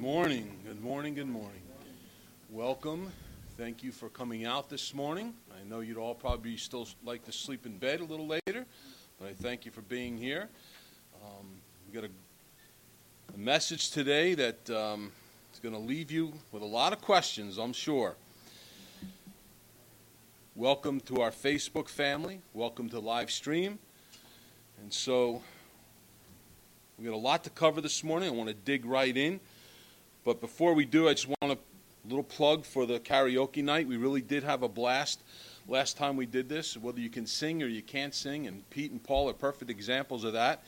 morning. Good morning. Good morning. Welcome. Thank you for coming out this morning. I know you'd all probably still like to sleep in bed a little later, but I thank you for being here. Um, we got a, a, message today that um, is going to leave you with a lot of questions, I'm sure. Welcome to our Facebook family. Welcome to live stream. And so we got a lot to cover this morning. I want to dig right in. But before we do, I just want a little plug for the karaoke night. We really did have a blast last time we did this, whether you can sing or you can't sing, and Pete and Paul are perfect examples of that.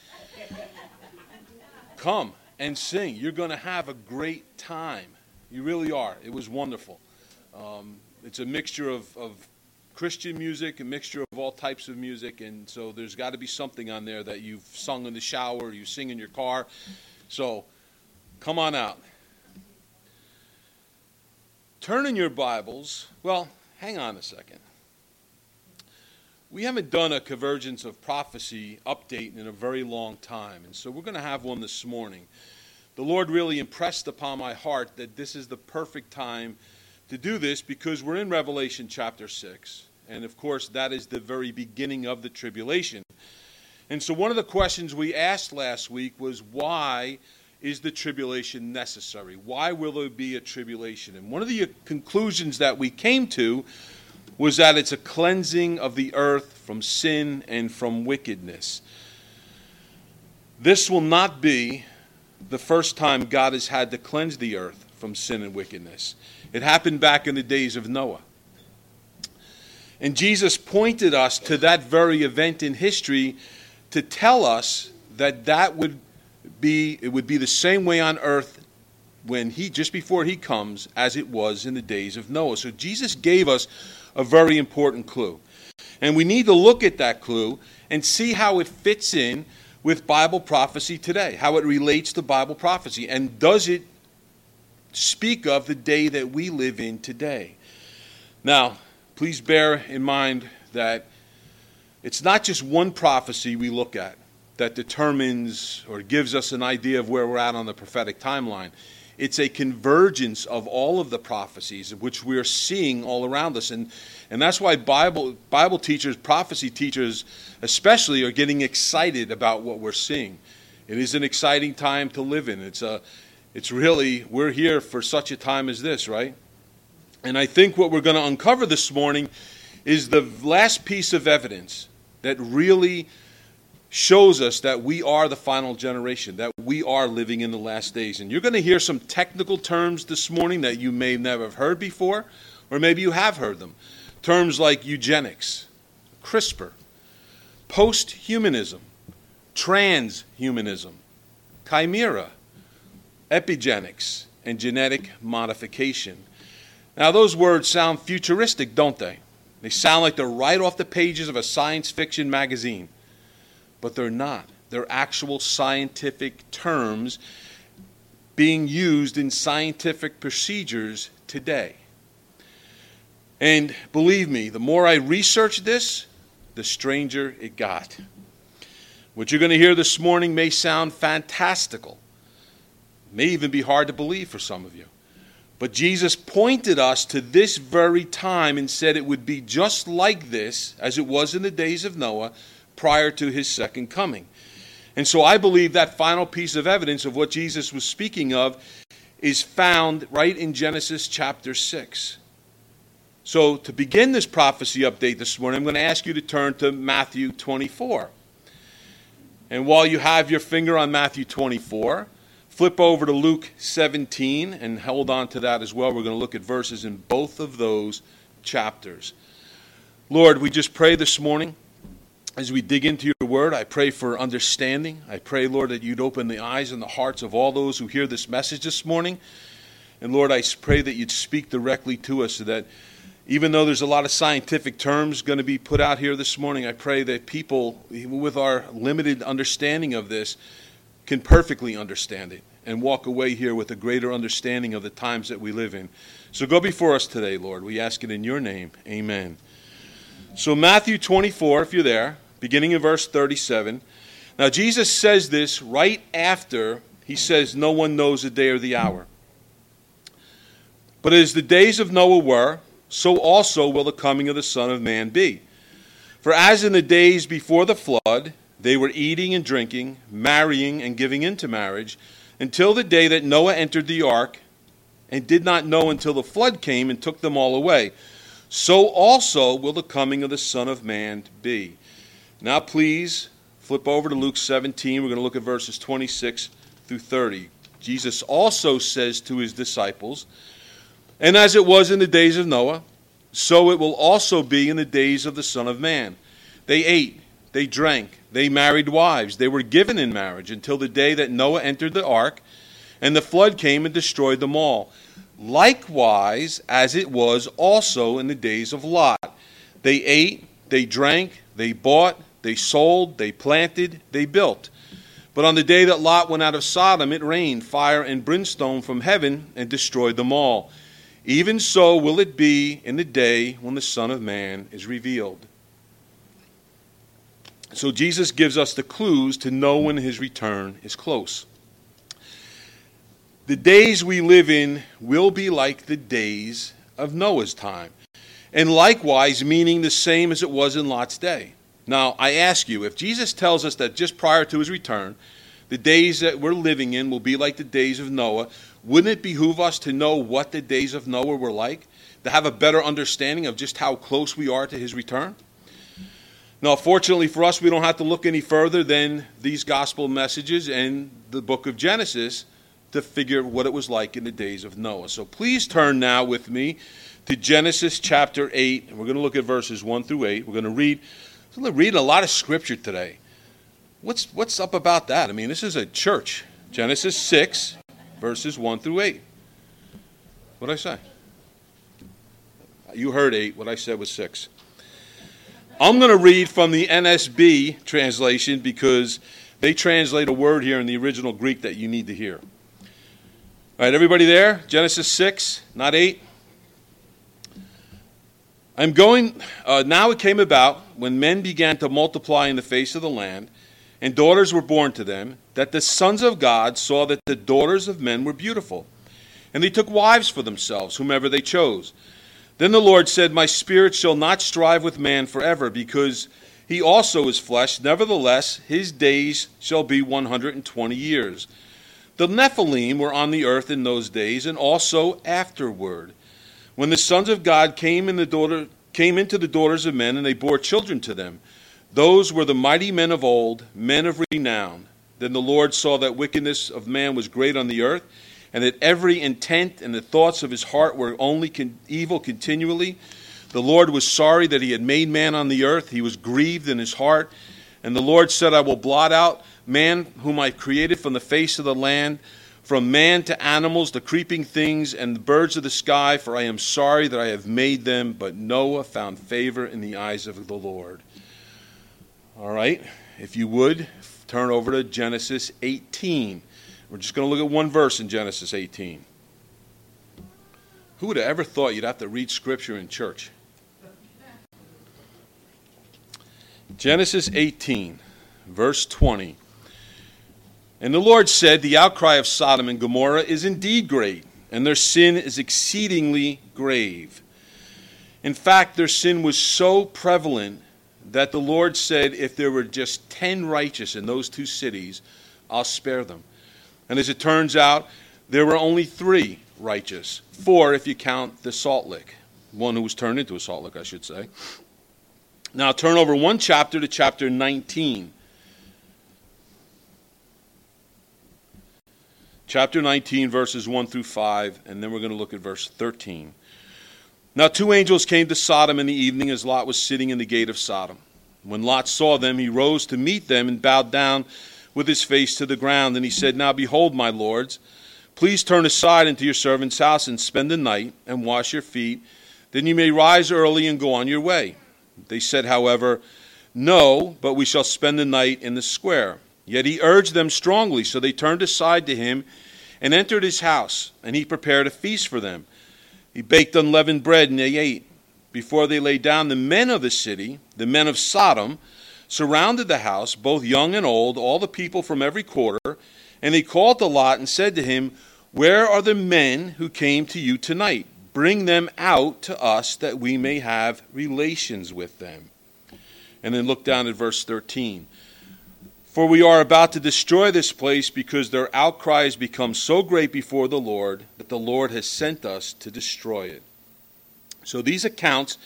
Come and sing. You're going to have a great time. You really are. It was wonderful. Um, it's a mixture of, of Christian music, a mixture of all types of music, and so there's got to be something on there that you've sung in the shower, you sing in your car. So come on out. Turn in your Bibles. Well, hang on a second. We haven't done a convergence of prophecy update in a very long time, and so we're going to have one this morning. The Lord really impressed upon my heart that this is the perfect time to do this because we're in Revelation chapter 6. And of course, that is the very beginning of the tribulation. And so, one of the questions we asked last week was why is the tribulation necessary? Why will there be a tribulation? And one of the uh, conclusions that we came to was that it's a cleansing of the earth from sin and from wickedness. This will not be the first time God has had to cleanse the earth from sin and wickedness. It happened back in the days of Noah. And Jesus pointed us to that very event in history to tell us that that would be it would be the same way on earth when he just before he comes as it was in the days of Noah. So Jesus gave us a very important clue. And we need to look at that clue and see how it fits in with Bible prophecy today, how it relates to Bible prophecy and does it speak of the day that we live in today. Now, please bear in mind that it's not just one prophecy we look at that determines or gives us an idea of where we're at on the prophetic timeline. It's a convergence of all of the prophecies which we're seeing all around us. And, and that's why Bible, Bible teachers, prophecy teachers especially, are getting excited about what we're seeing. It is an exciting time to live in. It's, a, it's really, we're here for such a time as this, right? And I think what we're going to uncover this morning is the last piece of evidence that really shows us that we are the final generation, that we are living in the last days. And you're going to hear some technical terms this morning that you may never have heard before, or maybe you have heard them. Terms like eugenics, CRISPR, post humanism, transhumanism, chimera, epigenetics, and genetic modification. Now, those words sound futuristic, don't they? They sound like they're right off the pages of a science fiction magazine but they're not. They're actual scientific terms being used in scientific procedures today. And believe me, the more I research this, the stranger it got. What you're going to hear this morning may sound fantastical, may even be hard to believe for some of you. But Jesus pointed us to this very time and said it would be just like this as it was in the days of Noah prior to his second coming. And so I believe that final piece of evidence of what Jesus was speaking of is found right in Genesis chapter 6. So, to begin this prophecy update this morning, I'm going to ask you to turn to Matthew 24. And while you have your finger on Matthew 24, flip over to Luke 17 and hold on to that as well. We're going to look at verses in both of those chapters. Lord, we just pray this morning as we dig into your word, I pray for understanding. I pray, Lord, that you'd open the eyes and the hearts of all those who hear this message this morning. And Lord, I pray that you'd speak directly to us so that even though there's a lot of scientific terms going to be put out here this morning, I pray that people, with our limited understanding of this, can perfectly understand it and walk away here with a greater understanding of the times that we live in. So go before us today, Lord. We ask it in your name. Amen. So, Matthew 24, if you're there, beginning in verse 37. Now, Jesus says this right after he says, No one knows the day or the hour. But as the days of Noah were, so also will the coming of the Son of Man be. For as in the days before the flood, they were eating and drinking, marrying and giving in to marriage, until the day that Noah entered the ark, and did not know until the flood came and took them all away. So also will the coming of the Son of Man be. Now, please flip over to Luke 17. We're going to look at verses 26 through 30. Jesus also says to his disciples, And as it was in the days of Noah, so it will also be in the days of the Son of Man. They ate, they drank, they married wives, they were given in marriage until the day that Noah entered the ark, and the flood came and destroyed them all. Likewise, as it was also in the days of Lot. They ate, they drank, they bought, they sold, they planted, they built. But on the day that Lot went out of Sodom, it rained fire and brimstone from heaven and destroyed them all. Even so will it be in the day when the Son of Man is revealed. So Jesus gives us the clues to know when his return is close. The days we live in will be like the days of Noah's time, and likewise meaning the same as it was in Lot's day. Now, I ask you, if Jesus tells us that just prior to his return, the days that we're living in will be like the days of Noah, wouldn't it behoove us to know what the days of Noah were like? To have a better understanding of just how close we are to his return? Now, fortunately for us, we don't have to look any further than these gospel messages and the book of Genesis to figure what it was like in the days of Noah. So please turn now with me to Genesis chapter 8, and we're going to look at verses 1 through 8. We're going to read we're reading a lot of scripture today. What's, what's up about that? I mean, this is a church. Genesis 6, verses 1 through 8. What did I say? You heard 8. What I said was 6. I'm going to read from the NSB translation because they translate a word here in the original Greek that you need to hear. All right, everybody there? Genesis 6, not 8. I'm going, uh, now it came about when men began to multiply in the face of the land, and daughters were born to them, that the sons of God saw that the daughters of men were beautiful. And they took wives for themselves, whomever they chose. Then the Lord said, My spirit shall not strive with man forever, because he also is flesh. Nevertheless, his days shall be 120 years. The Nephilim were on the earth in those days, and also afterward when the sons of God came, in the daughter, came into the daughters of men, and they bore children to them. Those were the mighty men of old, men of renown. Then the Lord saw that wickedness of man was great on the earth, and that every intent and the thoughts of his heart were only con- evil continually. The Lord was sorry that he had made man on the earth. He was grieved in his heart. And the Lord said, I will blot out man whom I created from the face of the land from man to animals, the creeping things, and the birds of the sky, for I am sorry that I have made them. But Noah found favor in the eyes of the Lord. All right, if you would, turn over to Genesis 18. We're just going to look at one verse in Genesis 18. Who would have ever thought you'd have to read scripture in church? Genesis 18, verse 20. And the Lord said, The outcry of Sodom and Gomorrah is indeed great, and their sin is exceedingly grave. In fact, their sin was so prevalent that the Lord said, If there were just 10 righteous in those two cities, I'll spare them. And as it turns out, there were only three righteous, four if you count the salt lick, one who was turned into a salt lick, I should say. Now turn over one chapter to chapter 19. Chapter 19, verses 1 through 5, and then we're going to look at verse 13. Now, two angels came to Sodom in the evening as Lot was sitting in the gate of Sodom. When Lot saw them, he rose to meet them and bowed down with his face to the ground. And he said, Now behold, my lords, please turn aside into your servant's house and spend the night and wash your feet. Then you may rise early and go on your way. They said, however, No, but we shall spend the night in the square. Yet he urged them strongly, so they turned aside to him and entered his house, and he prepared a feast for them. He baked unleavened bread, and they ate. Before they lay down, the men of the city, the men of Sodom, surrounded the house, both young and old, all the people from every quarter, and they called to Lot and said to him, Where are the men who came to you tonight? Bring them out to us that we may have relations with them. And then look down at verse 13. For we are about to destroy this place because their outcry has become so great before the Lord that the Lord has sent us to destroy it. So these accounts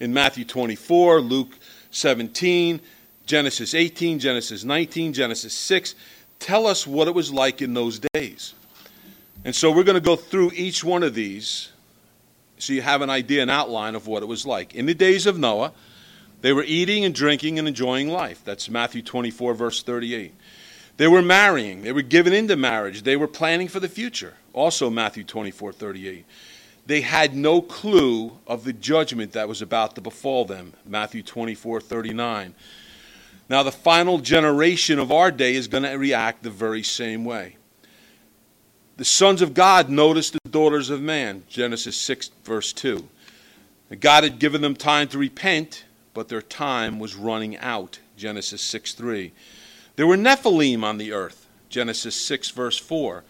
in Matthew 24, Luke 17, Genesis 18, Genesis 19, Genesis 6 tell us what it was like in those days. And so we're going to go through each one of these so you have an idea, an outline of what it was like. In the days of Noah, they were eating and drinking and enjoying life. That's Matthew 24, verse 38. They were marrying. They were given into marriage. They were planning for the future. Also, Matthew 24, 38. They had no clue of the judgment that was about to befall them. Matthew 24, 39. Now, the final generation of our day is going to react the very same way. The sons of God noticed the daughters of man. Genesis 6, verse 2. God had given them time to repent but their time was running out. Genesis 6 3. There were Nephilim on the earth. Genesis 6, verse 4.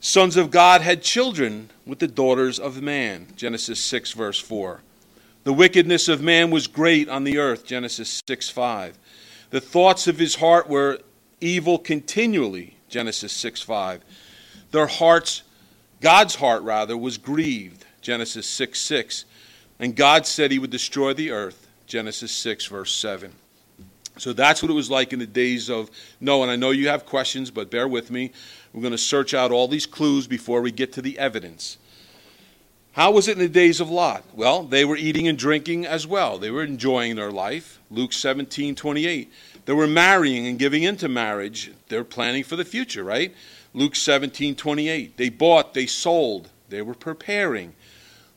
Sons of God had children with the daughters of man. Genesis 6, verse 4. The wickedness of man was great on the earth. Genesis 6, 5. The thoughts of his heart were evil continually. Genesis 6, 5. Their hearts, God's heart rather, was grieved. Genesis 6, 6. And God said he would destroy the earth. Genesis 6, verse 7. So that's what it was like in the days of Noah. And I know you have questions, but bear with me. We're going to search out all these clues before we get to the evidence. How was it in the days of Lot? Well, they were eating and drinking as well. They were enjoying their life. Luke 17, 28. They were marrying and giving into marriage. They're planning for the future, right? Luke 17, 28. They bought, they sold, they were preparing.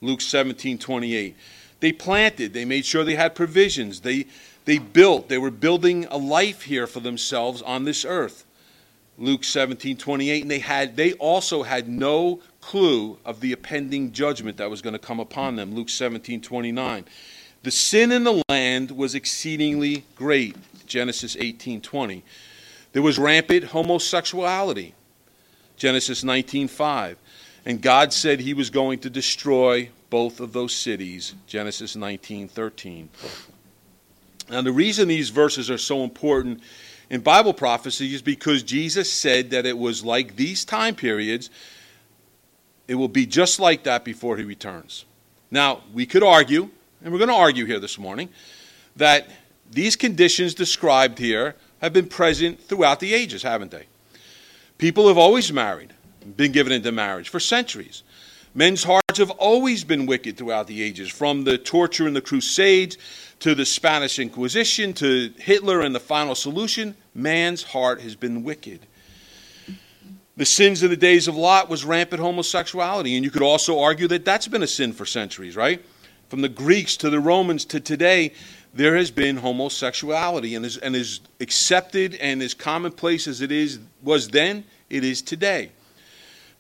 Luke 17, 28. They planted, they made sure they had provisions, they, they built, they were building a life here for themselves on this earth. Luke 17, 28. And they, had, they also had no clue of the impending judgment that was going to come upon them. Luke 17, 29. The sin in the land was exceedingly great. Genesis 18, 20. There was rampant homosexuality. Genesis 19, 5. And God said he was going to destroy both of those cities, Genesis 19:13. Now the reason these verses are so important in Bible prophecy is because Jesus said that it was like these time periods it will be just like that before he returns. Now, we could argue, and we're going to argue here this morning, that these conditions described here have been present throughout the ages, haven't they? People have always married been given into marriage for centuries. Men's hearts have always been wicked throughout the ages, from the torture in the Crusades to the Spanish Inquisition to Hitler and the final solution. Man's heart has been wicked. The sins of the days of Lot was rampant homosexuality, and you could also argue that that's been a sin for centuries, right? From the Greeks to the Romans to today, there has been homosexuality, and is, and is accepted and as commonplace as it is was then, it is today.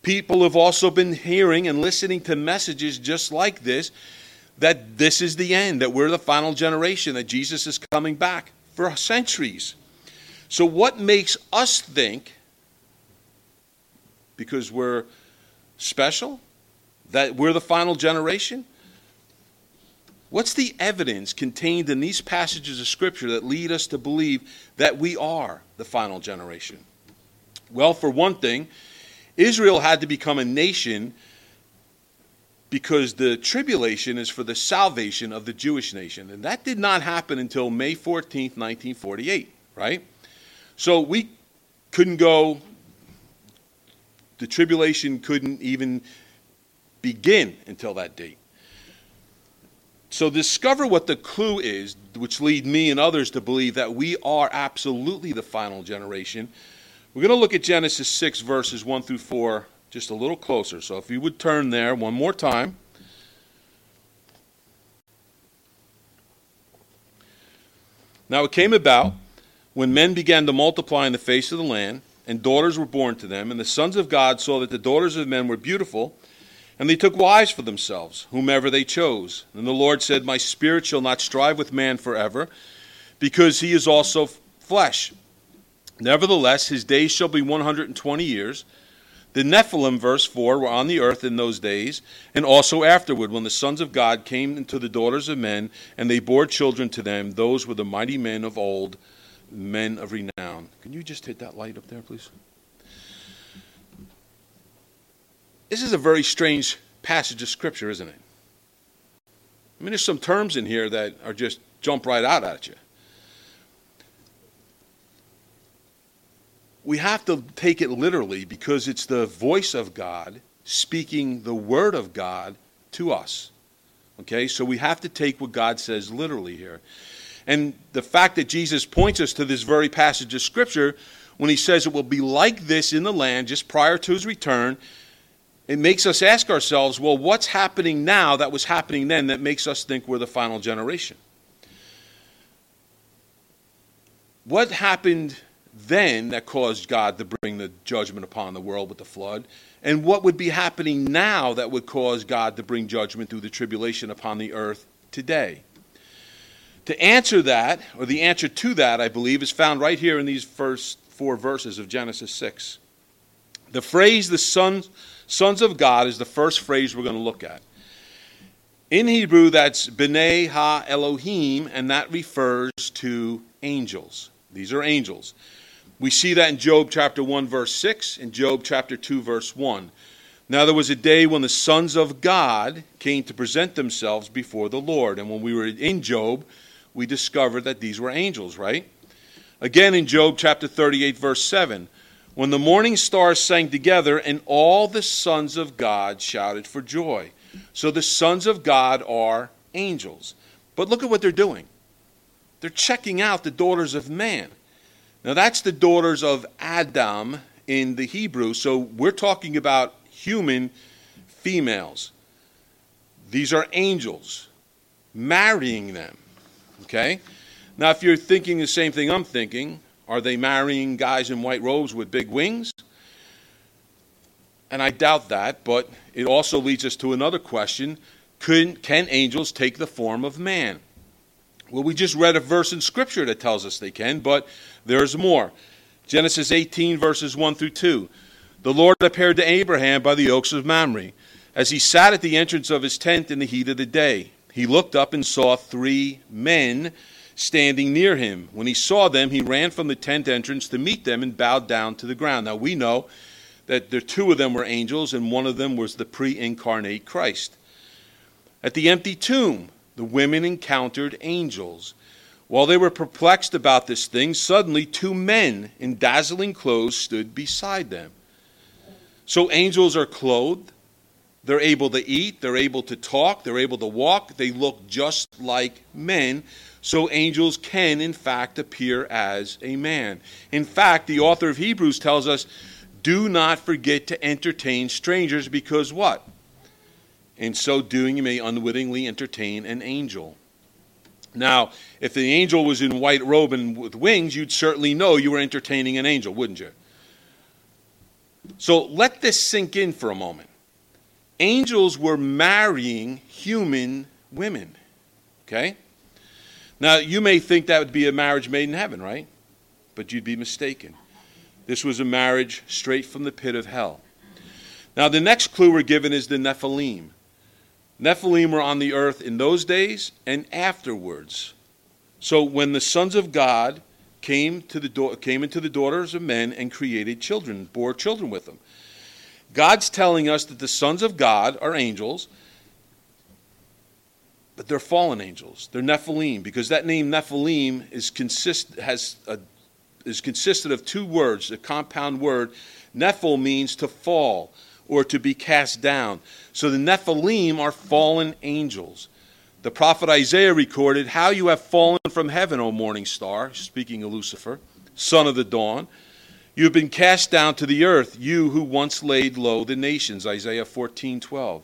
People have also been hearing and listening to messages just like this that this is the end, that we're the final generation, that Jesus is coming back for centuries. So, what makes us think, because we're special, that we're the final generation? What's the evidence contained in these passages of Scripture that lead us to believe that we are the final generation? Well, for one thing, Israel had to become a nation because the tribulation is for the salvation of the Jewish nation. And that did not happen until May 14th, 1948, right? So we couldn't go, the tribulation couldn't even begin until that date. So discover what the clue is, which lead me and others to believe that we are absolutely the final generation we're going to look at Genesis 6, verses 1 through 4, just a little closer. So if you would turn there one more time. Now it came about when men began to multiply in the face of the land, and daughters were born to them, and the sons of God saw that the daughters of men were beautiful, and they took wives for themselves, whomever they chose. And the Lord said, My spirit shall not strive with man forever, because he is also flesh. Nevertheless, his days shall be 120 years. The Nephilim, verse 4, were on the earth in those days, and also afterward, when the sons of God came into the daughters of men, and they bore children to them. Those were the mighty men of old, men of renown. Can you just hit that light up there, please? This is a very strange passage of Scripture, isn't it? I mean, there's some terms in here that are just jump right out at you. We have to take it literally because it's the voice of God speaking the word of God to us. Okay, so we have to take what God says literally here. And the fact that Jesus points us to this very passage of Scripture when he says it will be like this in the land just prior to his return, it makes us ask ourselves, well, what's happening now that was happening then that makes us think we're the final generation? What happened then that caused God to bring the judgment upon the world with the flood? And what would be happening now that would cause God to bring judgment through the tribulation upon the earth today? To answer that, or the answer to that, I believe, is found right here in these first four verses of Genesis 6. The phrase the sons, sons of God is the first phrase we're going to look at. In Hebrew, that's B'nai Ha Elohim, and that refers to angels. These are angels. We see that in Job chapter 1, verse 6, and Job chapter 2, verse 1. Now there was a day when the sons of God came to present themselves before the Lord. And when we were in Job, we discovered that these were angels, right? Again in Job chapter 38, verse 7. When the morning stars sang together, and all the sons of God shouted for joy. So the sons of God are angels. But look at what they're doing. They're checking out the daughters of man. Now, that's the daughters of Adam in the Hebrew, so we're talking about human females. These are angels marrying them. Okay? Now, if you're thinking the same thing I'm thinking, are they marrying guys in white robes with big wings? And I doubt that, but it also leads us to another question can, can angels take the form of man? Well, we just read a verse in Scripture that tells us they can, but there's more. Genesis 18, verses 1 through 2. The Lord appeared to Abraham by the oaks of Mamre, as he sat at the entrance of his tent in the heat of the day. He looked up and saw three men standing near him. When he saw them, he ran from the tent entrance to meet them and bowed down to the ground. Now we know that the two of them were angels, and one of them was the pre incarnate Christ. At the empty tomb, the women encountered angels. While they were perplexed about this thing, suddenly two men in dazzling clothes stood beside them. So angels are clothed, they're able to eat, they're able to talk, they're able to walk, they look just like men. So angels can, in fact, appear as a man. In fact, the author of Hebrews tells us do not forget to entertain strangers because what? In so doing, you may unwittingly entertain an angel. Now, if the angel was in white robe and with wings, you'd certainly know you were entertaining an angel, wouldn't you? So let this sink in for a moment. Angels were marrying human women. Okay? Now, you may think that would be a marriage made in heaven, right? But you'd be mistaken. This was a marriage straight from the pit of hell. Now, the next clue we're given is the Nephilim. Nephilim were on the earth in those days and afterwards. So when the sons of God came to the do- came into the daughters of men and created children, bore children with them. God's telling us that the sons of God are angels, but they're fallen angels. They're Nephilim because that name Nephilim is consist has a, is consisted of two words, a compound word. Nephil means to fall or to be cast down. So the Nephilim are fallen angels. The prophet Isaiah recorded, How you have fallen from heaven, O morning star, speaking of Lucifer, son of the dawn. You have been cast down to the earth, you who once laid low the nations. Isaiah 14 12.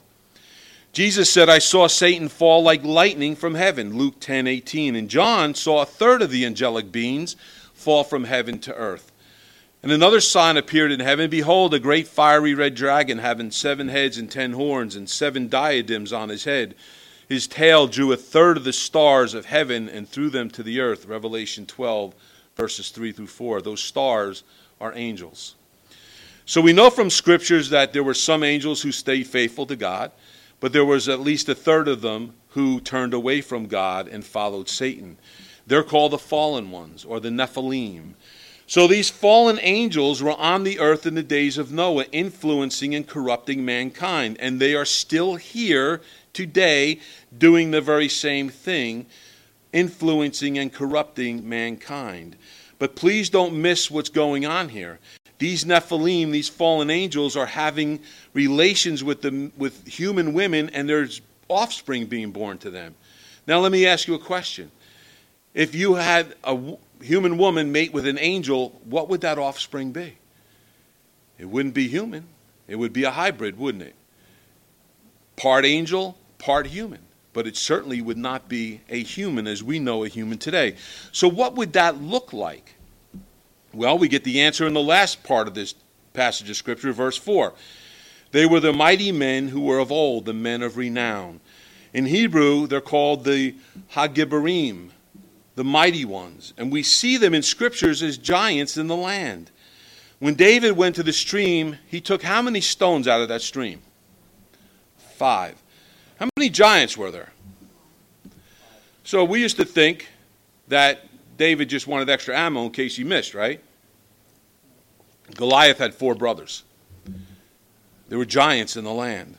Jesus said, I saw Satan fall like lightning from heaven. Luke 10 18. And John saw a third of the angelic beings fall from heaven to earth. And another sign appeared in heaven Behold, a great fiery red dragon, having seven heads and ten horns, and seven diadems on his head. His tail drew a third of the stars of heaven and threw them to the earth. Revelation 12, verses 3 through 4. Those stars are angels. So we know from scriptures that there were some angels who stayed faithful to God, but there was at least a third of them who turned away from God and followed Satan. They're called the fallen ones or the Nephilim. So these fallen angels were on the earth in the days of Noah, influencing and corrupting mankind. And they are still here today doing the very same thing, influencing and corrupting mankind. But please don't miss what's going on here. These Nephilim, these fallen angels, are having relations with, the, with human women, and there's offspring being born to them. Now, let me ask you a question. If you had a human woman mate with an angel, what would that offspring be? It wouldn't be human. It would be a hybrid, wouldn't it? Part angel, part human. But it certainly would not be a human as we know a human today. So, what would that look like? Well, we get the answer in the last part of this passage of Scripture, verse 4. They were the mighty men who were of old, the men of renown. In Hebrew, they're called the Hagibarim, the mighty ones. And we see them in Scriptures as giants in the land. When David went to the stream, he took how many stones out of that stream? Five. How many giants were there? So we used to think that David just wanted extra ammo in case he missed, right? Goliath had four brothers. There were giants in the land.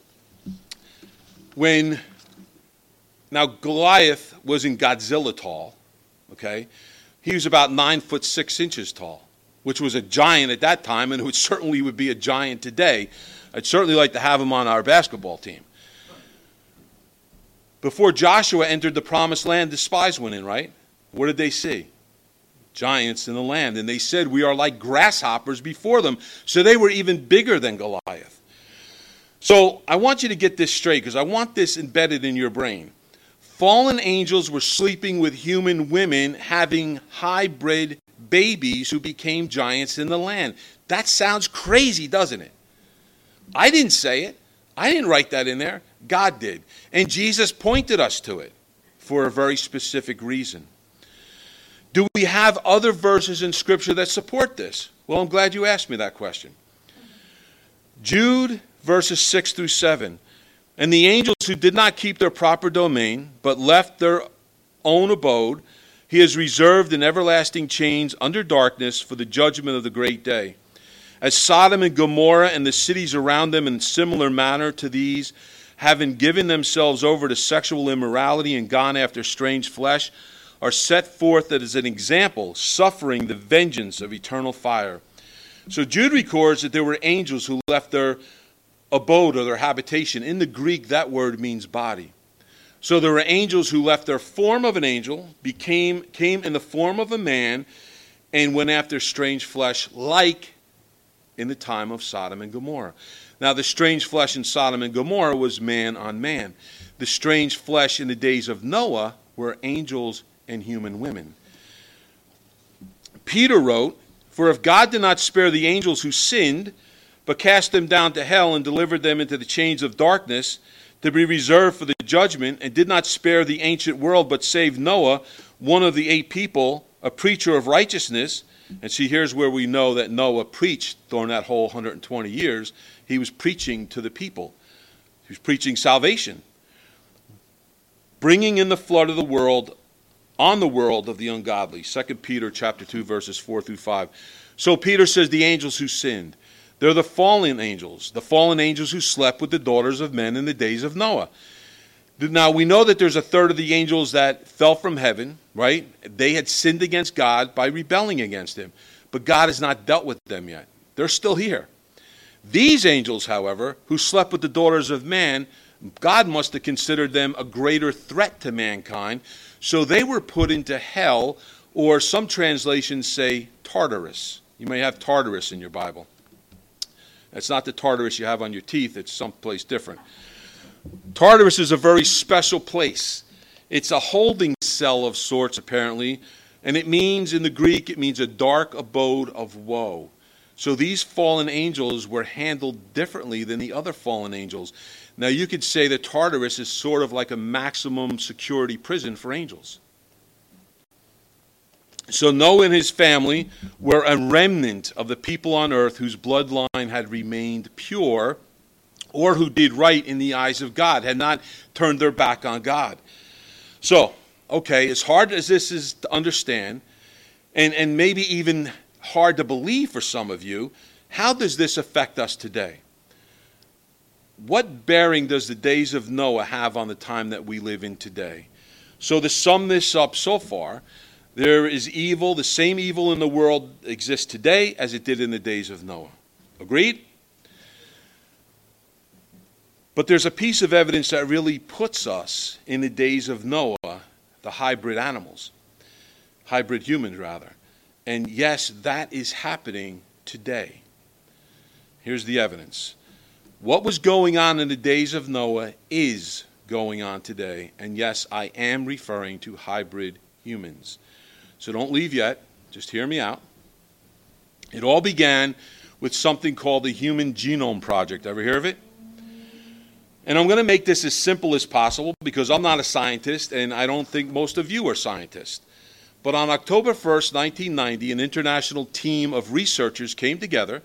When now Goliath wasn't Godzilla tall, okay? He was about nine foot six inches tall, which was a giant at that time, and it certainly would be a giant today. I'd certainly like to have him on our basketball team. Before Joshua entered the promised land, the spies went in, right? What did they see? Giants in the land. And they said, We are like grasshoppers before them. So they were even bigger than Goliath. So I want you to get this straight because I want this embedded in your brain. Fallen angels were sleeping with human women, having hybrid babies who became giants in the land. That sounds crazy, doesn't it? I didn't say it. I didn't write that in there. God did. And Jesus pointed us to it for a very specific reason. Do we have other verses in Scripture that support this? Well, I'm glad you asked me that question. Jude, verses 6 through 7. And the angels who did not keep their proper domain, but left their own abode, he has reserved in everlasting chains under darkness for the judgment of the great day. As Sodom and Gomorrah and the cities around them, in similar manner to these, having given themselves over to sexual immorality and gone after strange flesh, are set forth as an example, suffering the vengeance of eternal fire. So Jude records that there were angels who left their abode or their habitation. In the Greek, that word means body. So there were angels who left their form of an angel, became came in the form of a man, and went after strange flesh, like in the time of Sodom and Gomorrah. Now, the strange flesh in Sodom and Gomorrah was man on man. The strange flesh in the days of Noah were angels and human women. Peter wrote, For if God did not spare the angels who sinned, but cast them down to hell and delivered them into the chains of darkness to be reserved for the judgment, and did not spare the ancient world, but saved Noah, one of the eight people, a preacher of righteousness. And see, here's where we know that Noah preached during that whole 120 years. He was preaching to the people, he was preaching salvation, bringing in the flood of the world on the world of the ungodly. 2 Peter chapter 2 verses 4 through 5. So Peter says the angels who sinned. They're the fallen angels, the fallen angels who slept with the daughters of men in the days of Noah. Now we know that there's a third of the angels that fell from heaven, right? They had sinned against God by rebelling against him. But God has not dealt with them yet. They're still here. These angels, however, who slept with the daughters of man, God must have considered them a greater threat to mankind so they were put into hell, or some translations say Tartarus. You may have Tartarus in your Bible. That's not the Tartarus you have on your teeth, it's someplace different. Tartarus is a very special place. It's a holding cell of sorts, apparently, and it means, in the Greek, it means a dark abode of woe. So these fallen angels were handled differently than the other fallen angels. Now, you could say that Tartarus is sort of like a maximum security prison for angels. So Noah and his family were a remnant of the people on earth whose bloodline had remained pure or who did right in the eyes of God, had not turned their back on God. So, okay, as hard as this is to understand, and, and maybe even hard to believe for some of you, how does this affect us today? What bearing does the days of Noah have on the time that we live in today? So, to sum this up so far, there is evil, the same evil in the world exists today as it did in the days of Noah. Agreed? But there's a piece of evidence that really puts us in the days of Noah, the hybrid animals, hybrid humans, rather. And yes, that is happening today. Here's the evidence. What was going on in the days of Noah is going on today. And yes, I am referring to hybrid humans. So don't leave yet. Just hear me out. It all began with something called the Human Genome Project. Ever hear of it? And I'm going to make this as simple as possible because I'm not a scientist and I don't think most of you are scientists. But on October 1st, 1990, an international team of researchers came together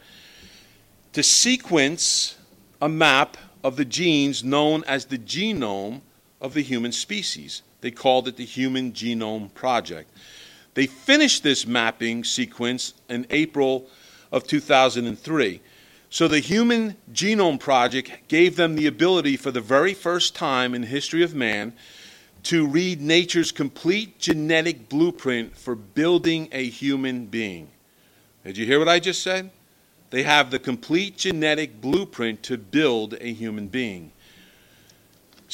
to sequence a map of the genes known as the genome of the human species. They called it the Human Genome Project. They finished this mapping sequence in April of 2003. So the Human Genome Project gave them the ability for the very first time in the history of man to read nature's complete genetic blueprint for building a human being. Did you hear what I just said? They have the complete genetic blueprint to build a human being.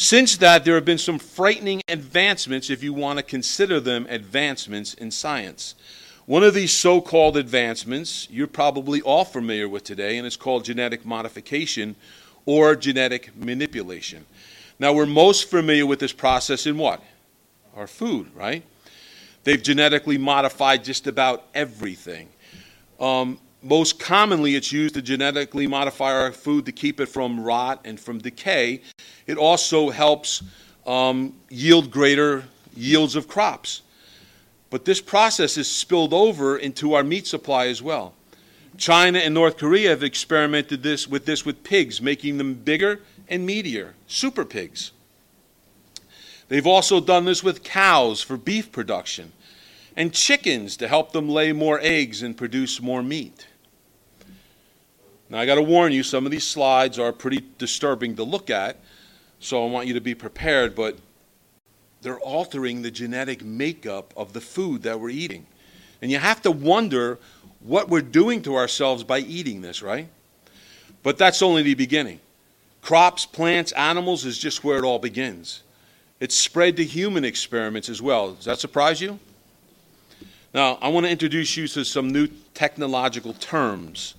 Since that, there have been some frightening advancements, if you want to consider them advancements in science. One of these so called advancements you're probably all familiar with today, and it's called genetic modification or genetic manipulation. Now, we're most familiar with this process in what? Our food, right? They've genetically modified just about everything. Um, most commonly, it's used to genetically modify our food to keep it from rot and from decay. It also helps um, yield greater yields of crops. But this process is spilled over into our meat supply as well. China and North Korea have experimented this with this with pigs, making them bigger and meatier, super pigs. They've also done this with cows for beef production and chickens to help them lay more eggs and produce more meat. Now, I got to warn you, some of these slides are pretty disturbing to look at, so I want you to be prepared, but they're altering the genetic makeup of the food that we're eating. And you have to wonder what we're doing to ourselves by eating this, right? But that's only the beginning. Crops, plants, animals is just where it all begins. It's spread to human experiments as well. Does that surprise you? Now, I want to introduce you to some new technological terms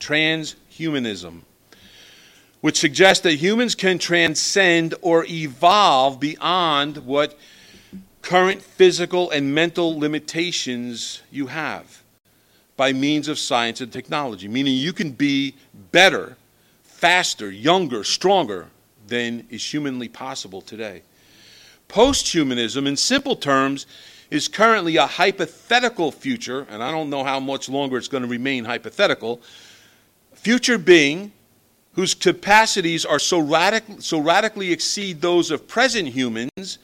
transhumanism, which suggests that humans can transcend or evolve beyond what current physical and mental limitations you have by means of science and technology, meaning you can be better, faster, younger, stronger than is humanly possible today. Posthumanism, in simple terms, is currently a hypothetical future, and I don't know how much longer it's going to remain hypothetical, future being whose capacities are so, radic- so radically exceed those of present humans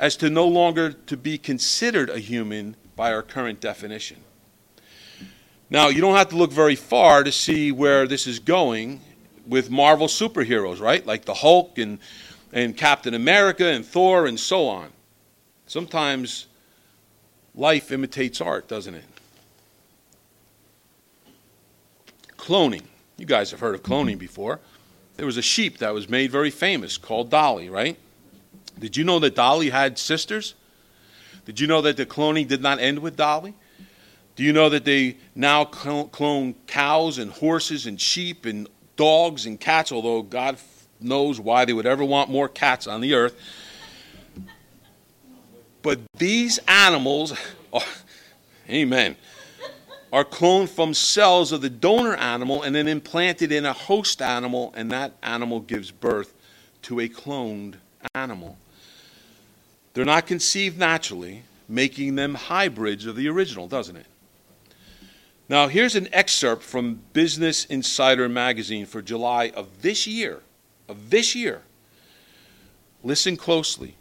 as to no longer to be considered a human by our current definition. Now, you don't have to look very far to see where this is going with Marvel superheroes, right? Like the Hulk and, and Captain America and Thor and so on. Sometimes life imitates art, doesn't it? Cloning. You guys have heard of cloning before. There was a sheep that was made very famous called Dolly, right? Did you know that Dolly had sisters? Did you know that the cloning did not end with Dolly? Do you know that they now clone cows and horses and sheep and dogs and cats, although God knows why they would ever want more cats on the earth? But these animals, amen, are cloned from cells of the donor animal and then implanted in a host animal, and that animal gives birth to a cloned animal. They're not conceived naturally, making them hybrids of the original, doesn't it? Now, here's an excerpt from Business Insider magazine for July of this year. Of this year. Listen closely.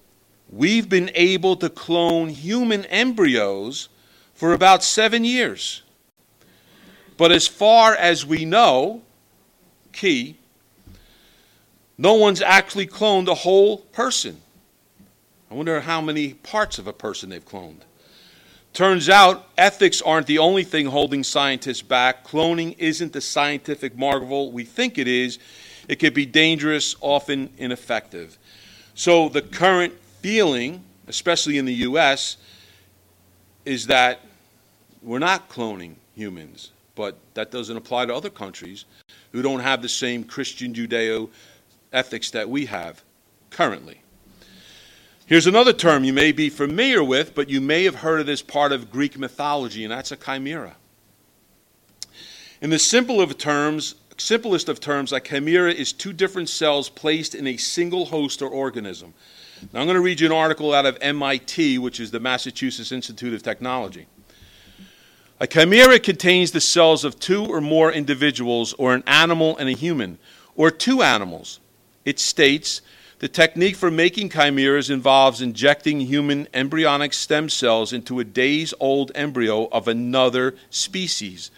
We've been able to clone human embryos for about seven years. But as far as we know, key, no one's actually cloned a whole person. I wonder how many parts of a person they've cloned. Turns out ethics aren't the only thing holding scientists back. Cloning isn't the scientific marvel we think it is. It can be dangerous, often ineffective. So the current feeling, especially in the US, is that we're not cloning humans, but that doesn't apply to other countries who don't have the same Christian Judeo ethics that we have currently. Here's another term you may be familiar with, but you may have heard it as part of Greek mythology, and that's a chimera. In the simple of terms, simplest of terms, a chimera is two different cells placed in a single host or organism. Now, I'm going to read you an article out of MIT, which is the Massachusetts Institute of Technology. A chimera contains the cells of two or more individuals, or an animal and a human, or two animals. It states the technique for making chimeras involves injecting human embryonic stem cells into a days old embryo of another species.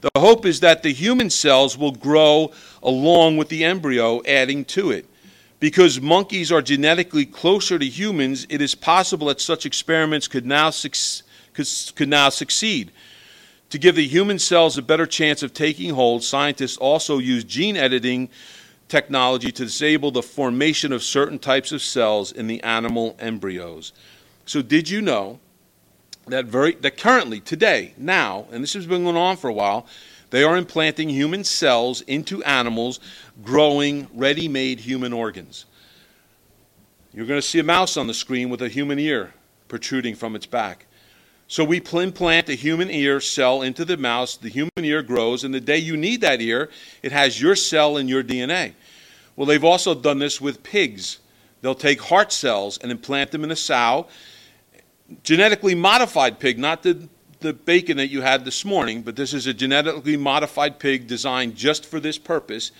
The hope is that the human cells will grow along with the embryo, adding to it. Because monkeys are genetically closer to humans, it is possible that such experiments could now, could, could now succeed. To give the human cells a better chance of taking hold, scientists also use gene editing technology to disable the formation of certain types of cells in the animal embryos. So, did you know that very that currently today now, and this has been going on for a while, they are implanting human cells into animals, growing ready-made human organs. You're going to see a mouse on the screen with a human ear protruding from its back. So we implant a human ear cell into the mouse, the human ear grows, and the day you need that ear, it has your cell and your DNA. Well, they've also done this with pigs. They'll take heart cells and implant them in a sow, genetically modified pig, not the, the bacon that you had this morning, but this is a genetically modified pig designed just for this purpose.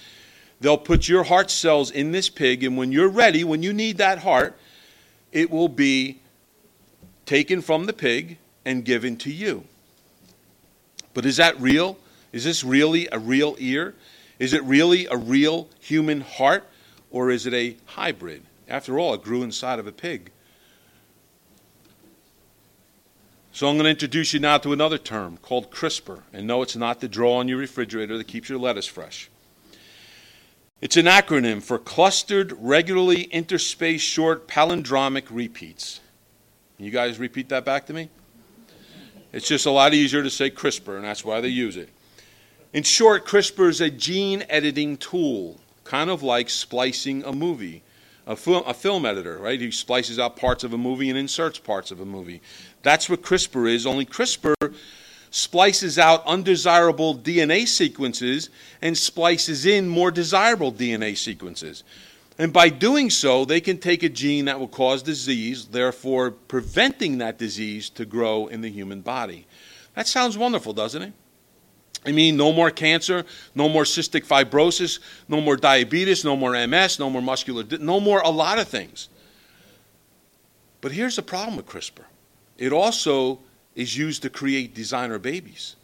They'll put your heart cells in this pig, and when you're ready, when you need that heart, it will be taken from the pig and given to you. But is that real? Is this really a real ear? Is it really a real human heart? Or is it a hybrid? After all, it grew inside of a pig. So I'm going to introduce you now to another term called CRISPR. And no, it's not the draw on your refrigerator that keeps your lettuce fresh. It's an acronym for Clustered Regularly Interspaced Short Palindromic Repeats. You guys repeat that back to me? It's just a lot easier to say CRISPR, and that's why they use it. In short, CRISPR is a gene editing tool, kind of like splicing a movie. A film, a film editor, right? He splices out parts of a movie and inserts parts of a movie. That's what CRISPR is, only CRISPR splices out undesirable DNA sequences and splices in more desirable DNA sequences. And by doing so, they can take a gene that will cause disease, therefore preventing that disease to grow in the human body. That sounds wonderful, doesn't it? I mean, no more cancer, no more cystic fibrosis, no more diabetes, no more MS, no more muscular, no more a lot of things. But here's the problem with CRISPR it also is used to create designer babies.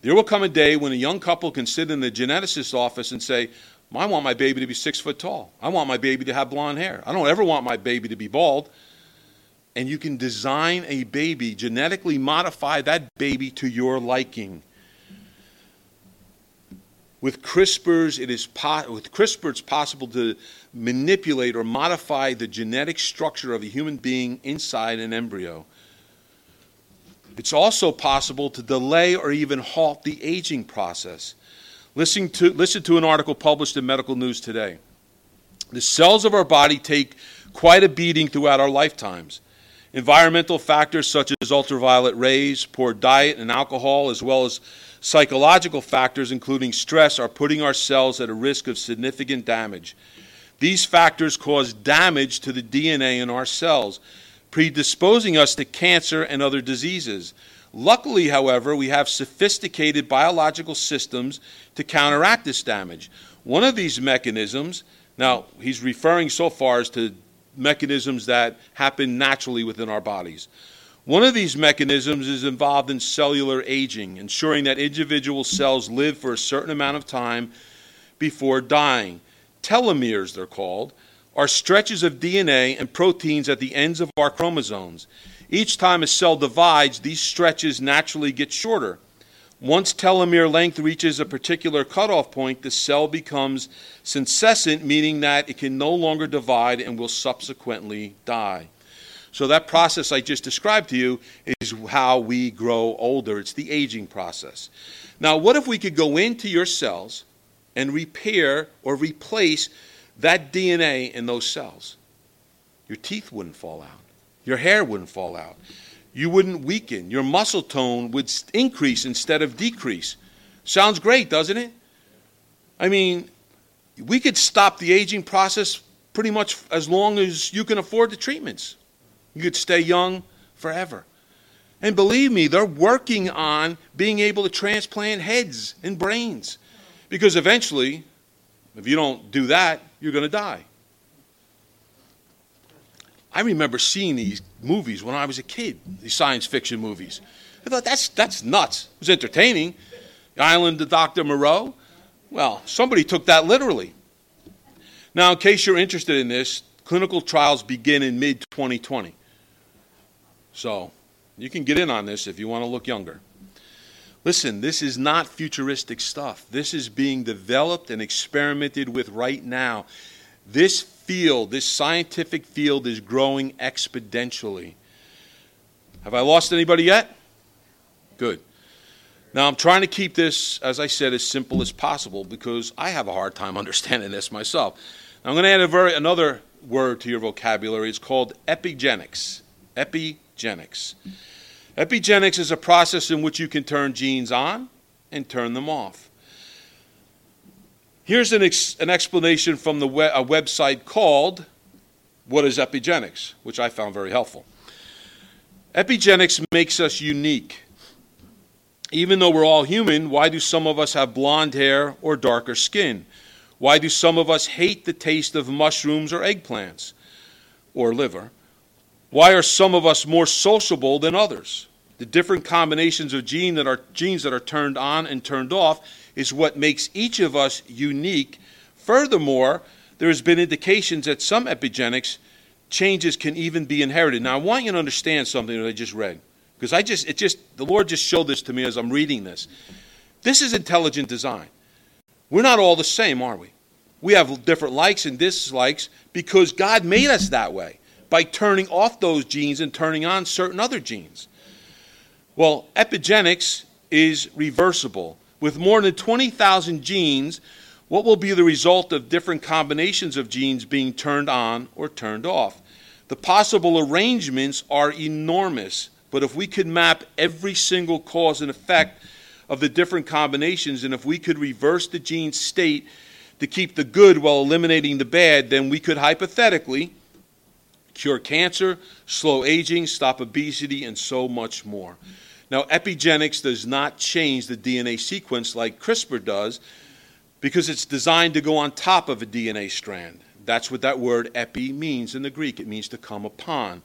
There will come a day when a young couple can sit in the geneticist's office and say, I want my baby to be six foot tall. I want my baby to have blonde hair. I don't ever want my baby to be bald. And you can design a baby, genetically modify that baby to your liking. With CRISPRs, it is po- with CRISPR, it's possible to manipulate or modify the genetic structure of a human being inside an embryo. It's also possible to delay or even halt the aging process. Listen to, listen to an article published in Medical News today. The cells of our body take quite a beating throughout our lifetimes. Environmental factors such as ultraviolet rays, poor diet, and alcohol, as well as psychological factors including stress, are putting our cells at a risk of significant damage. These factors cause damage to the DNA in our cells, predisposing us to cancer and other diseases. Luckily, however, we have sophisticated biological systems to counteract this damage. One of these mechanisms, now he's referring so far as to mechanisms that happen naturally within our bodies. One of these mechanisms is involved in cellular aging, ensuring that individual cells live for a certain amount of time before dying. Telomeres, they're called, are stretches of DNA and proteins at the ends of our chromosomes. Each time a cell divides, these stretches naturally get shorter. Once telomere length reaches a particular cutoff point, the cell becomes senescent, meaning that it can no longer divide and will subsequently die. So, that process I just described to you is how we grow older. It's the aging process. Now, what if we could go into your cells and repair or replace that DNA in those cells? Your teeth wouldn't fall out, your hair wouldn't fall out, you wouldn't weaken, your muscle tone would increase instead of decrease. Sounds great, doesn't it? I mean, we could stop the aging process pretty much as long as you can afford the treatments. You could stay young forever. And believe me, they're working on being able to transplant heads and brains. Because eventually, if you don't do that, you're going to die. I remember seeing these movies when I was a kid, these science fiction movies. I thought, that's, that's nuts. It was entertaining. The Island of Dr. Moreau. Well, somebody took that literally. Now, in case you're interested in this, clinical trials begin in mid 2020. So, you can get in on this if you want to look younger. Listen, this is not futuristic stuff. This is being developed and experimented with right now. This field, this scientific field, is growing exponentially. Have I lost anybody yet? Good. Now, I'm trying to keep this, as I said, as simple as possible because I have a hard time understanding this myself. I'm going to add a very, another word to your vocabulary. It's called epigenics. Epigenics. Epigenics is a process in which you can turn genes on and turn them off. Here's an, ex- an explanation from the we- a website called What is Epigenics, which I found very helpful. Epigenics makes us unique. Even though we're all human, why do some of us have blonde hair or darker skin? Why do some of us hate the taste of mushrooms or eggplants or liver? Why are some of us more sociable than others? The different combinations of gene that are, genes that are turned on and turned off is what makes each of us unique. Furthermore, there has been indications that some epigenetics changes can even be inherited. Now, I want you to understand something that I just read because I just it just the Lord just showed this to me as I'm reading this. This is intelligent design. We're not all the same, are we? We have different likes and dislikes because God made us that way by turning off those genes and turning on certain other genes. Well, epigenetics is reversible. With more than 20,000 genes, what will be the result of different combinations of genes being turned on or turned off? The possible arrangements are enormous, but if we could map every single cause and effect of the different combinations, and if we could reverse the gene state to keep the good while eliminating the bad, then we could hypothetically cure cancer, slow aging, stop obesity, and so much more. Now, epigenetics does not change the DNA sequence like CRISPR does because it's designed to go on top of a DNA strand. That's what that word epi means in the Greek. It means to come upon,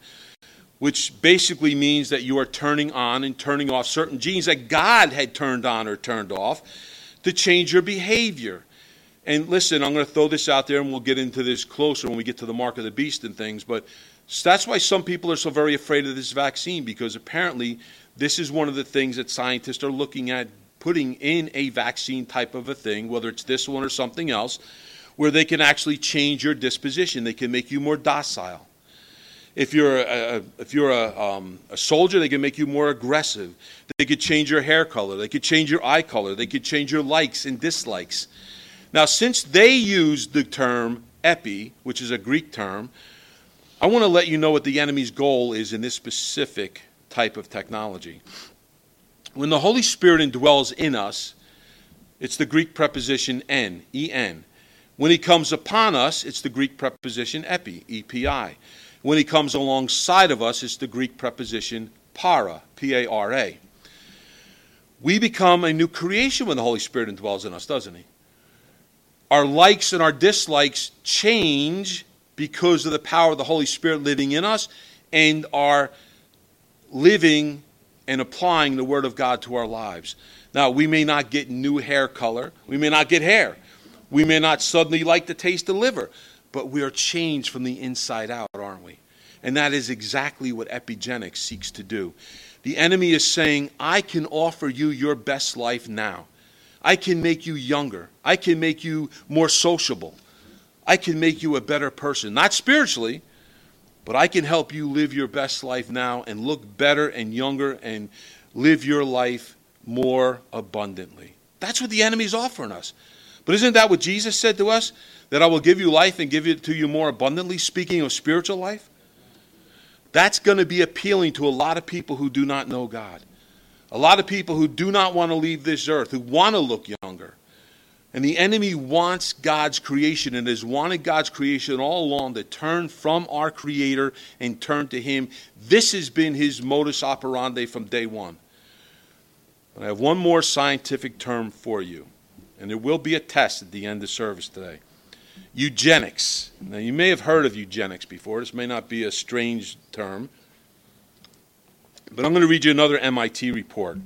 which basically means that you are turning on and turning off certain genes that God had turned on or turned off to change your behavior. And listen, I'm going to throw this out there and we'll get into this closer when we get to the mark of the beast and things, but that's why some people are so very afraid of this vaccine because apparently this is one of the things that scientists are looking at putting in a vaccine type of a thing, whether it's this one or something else, where they can actually change your disposition. They can make you more docile. If you're a, if you're a, um, a soldier, they can make you more aggressive. They could change your hair color. They could change your eye color. They could change your likes and dislikes. Now, since they use the term epi, which is a Greek term, I want to let you know what the enemy's goal is in this specific type of technology. When the Holy Spirit indwells in us, it's the Greek preposition en, en. When he comes upon us, it's the Greek preposition epi, epi. When he comes alongside of us, it's the Greek preposition para, P A R A. We become a new creation when the Holy Spirit indwells in us, doesn't he? Our likes and our dislikes change because of the power of the Holy Spirit living in us and our living and applying the Word of God to our lives. Now, we may not get new hair color, we may not get hair, we may not suddenly like the taste of liver, but we are changed from the inside out, aren't we? And that is exactly what epigenetics seeks to do. The enemy is saying, I can offer you your best life now. I can make you younger. I can make you more sociable. I can make you a better person. Not spiritually, but I can help you live your best life now and look better and younger and live your life more abundantly. That's what the enemy is offering us. But isn't that what Jesus said to us? That I will give you life and give it to you more abundantly, speaking of spiritual life? That's going to be appealing to a lot of people who do not know God. A lot of people who do not want to leave this earth, who want to look younger. And the enemy wants God's creation and has wanted God's creation all along to turn from our Creator and turn to Him. This has been his modus operandi from day one. But I have one more scientific term for you, and there will be a test at the end of service today. Eugenics. Now, you may have heard of eugenics before. This may not be a strange term. But I'm going to read you another MIT report.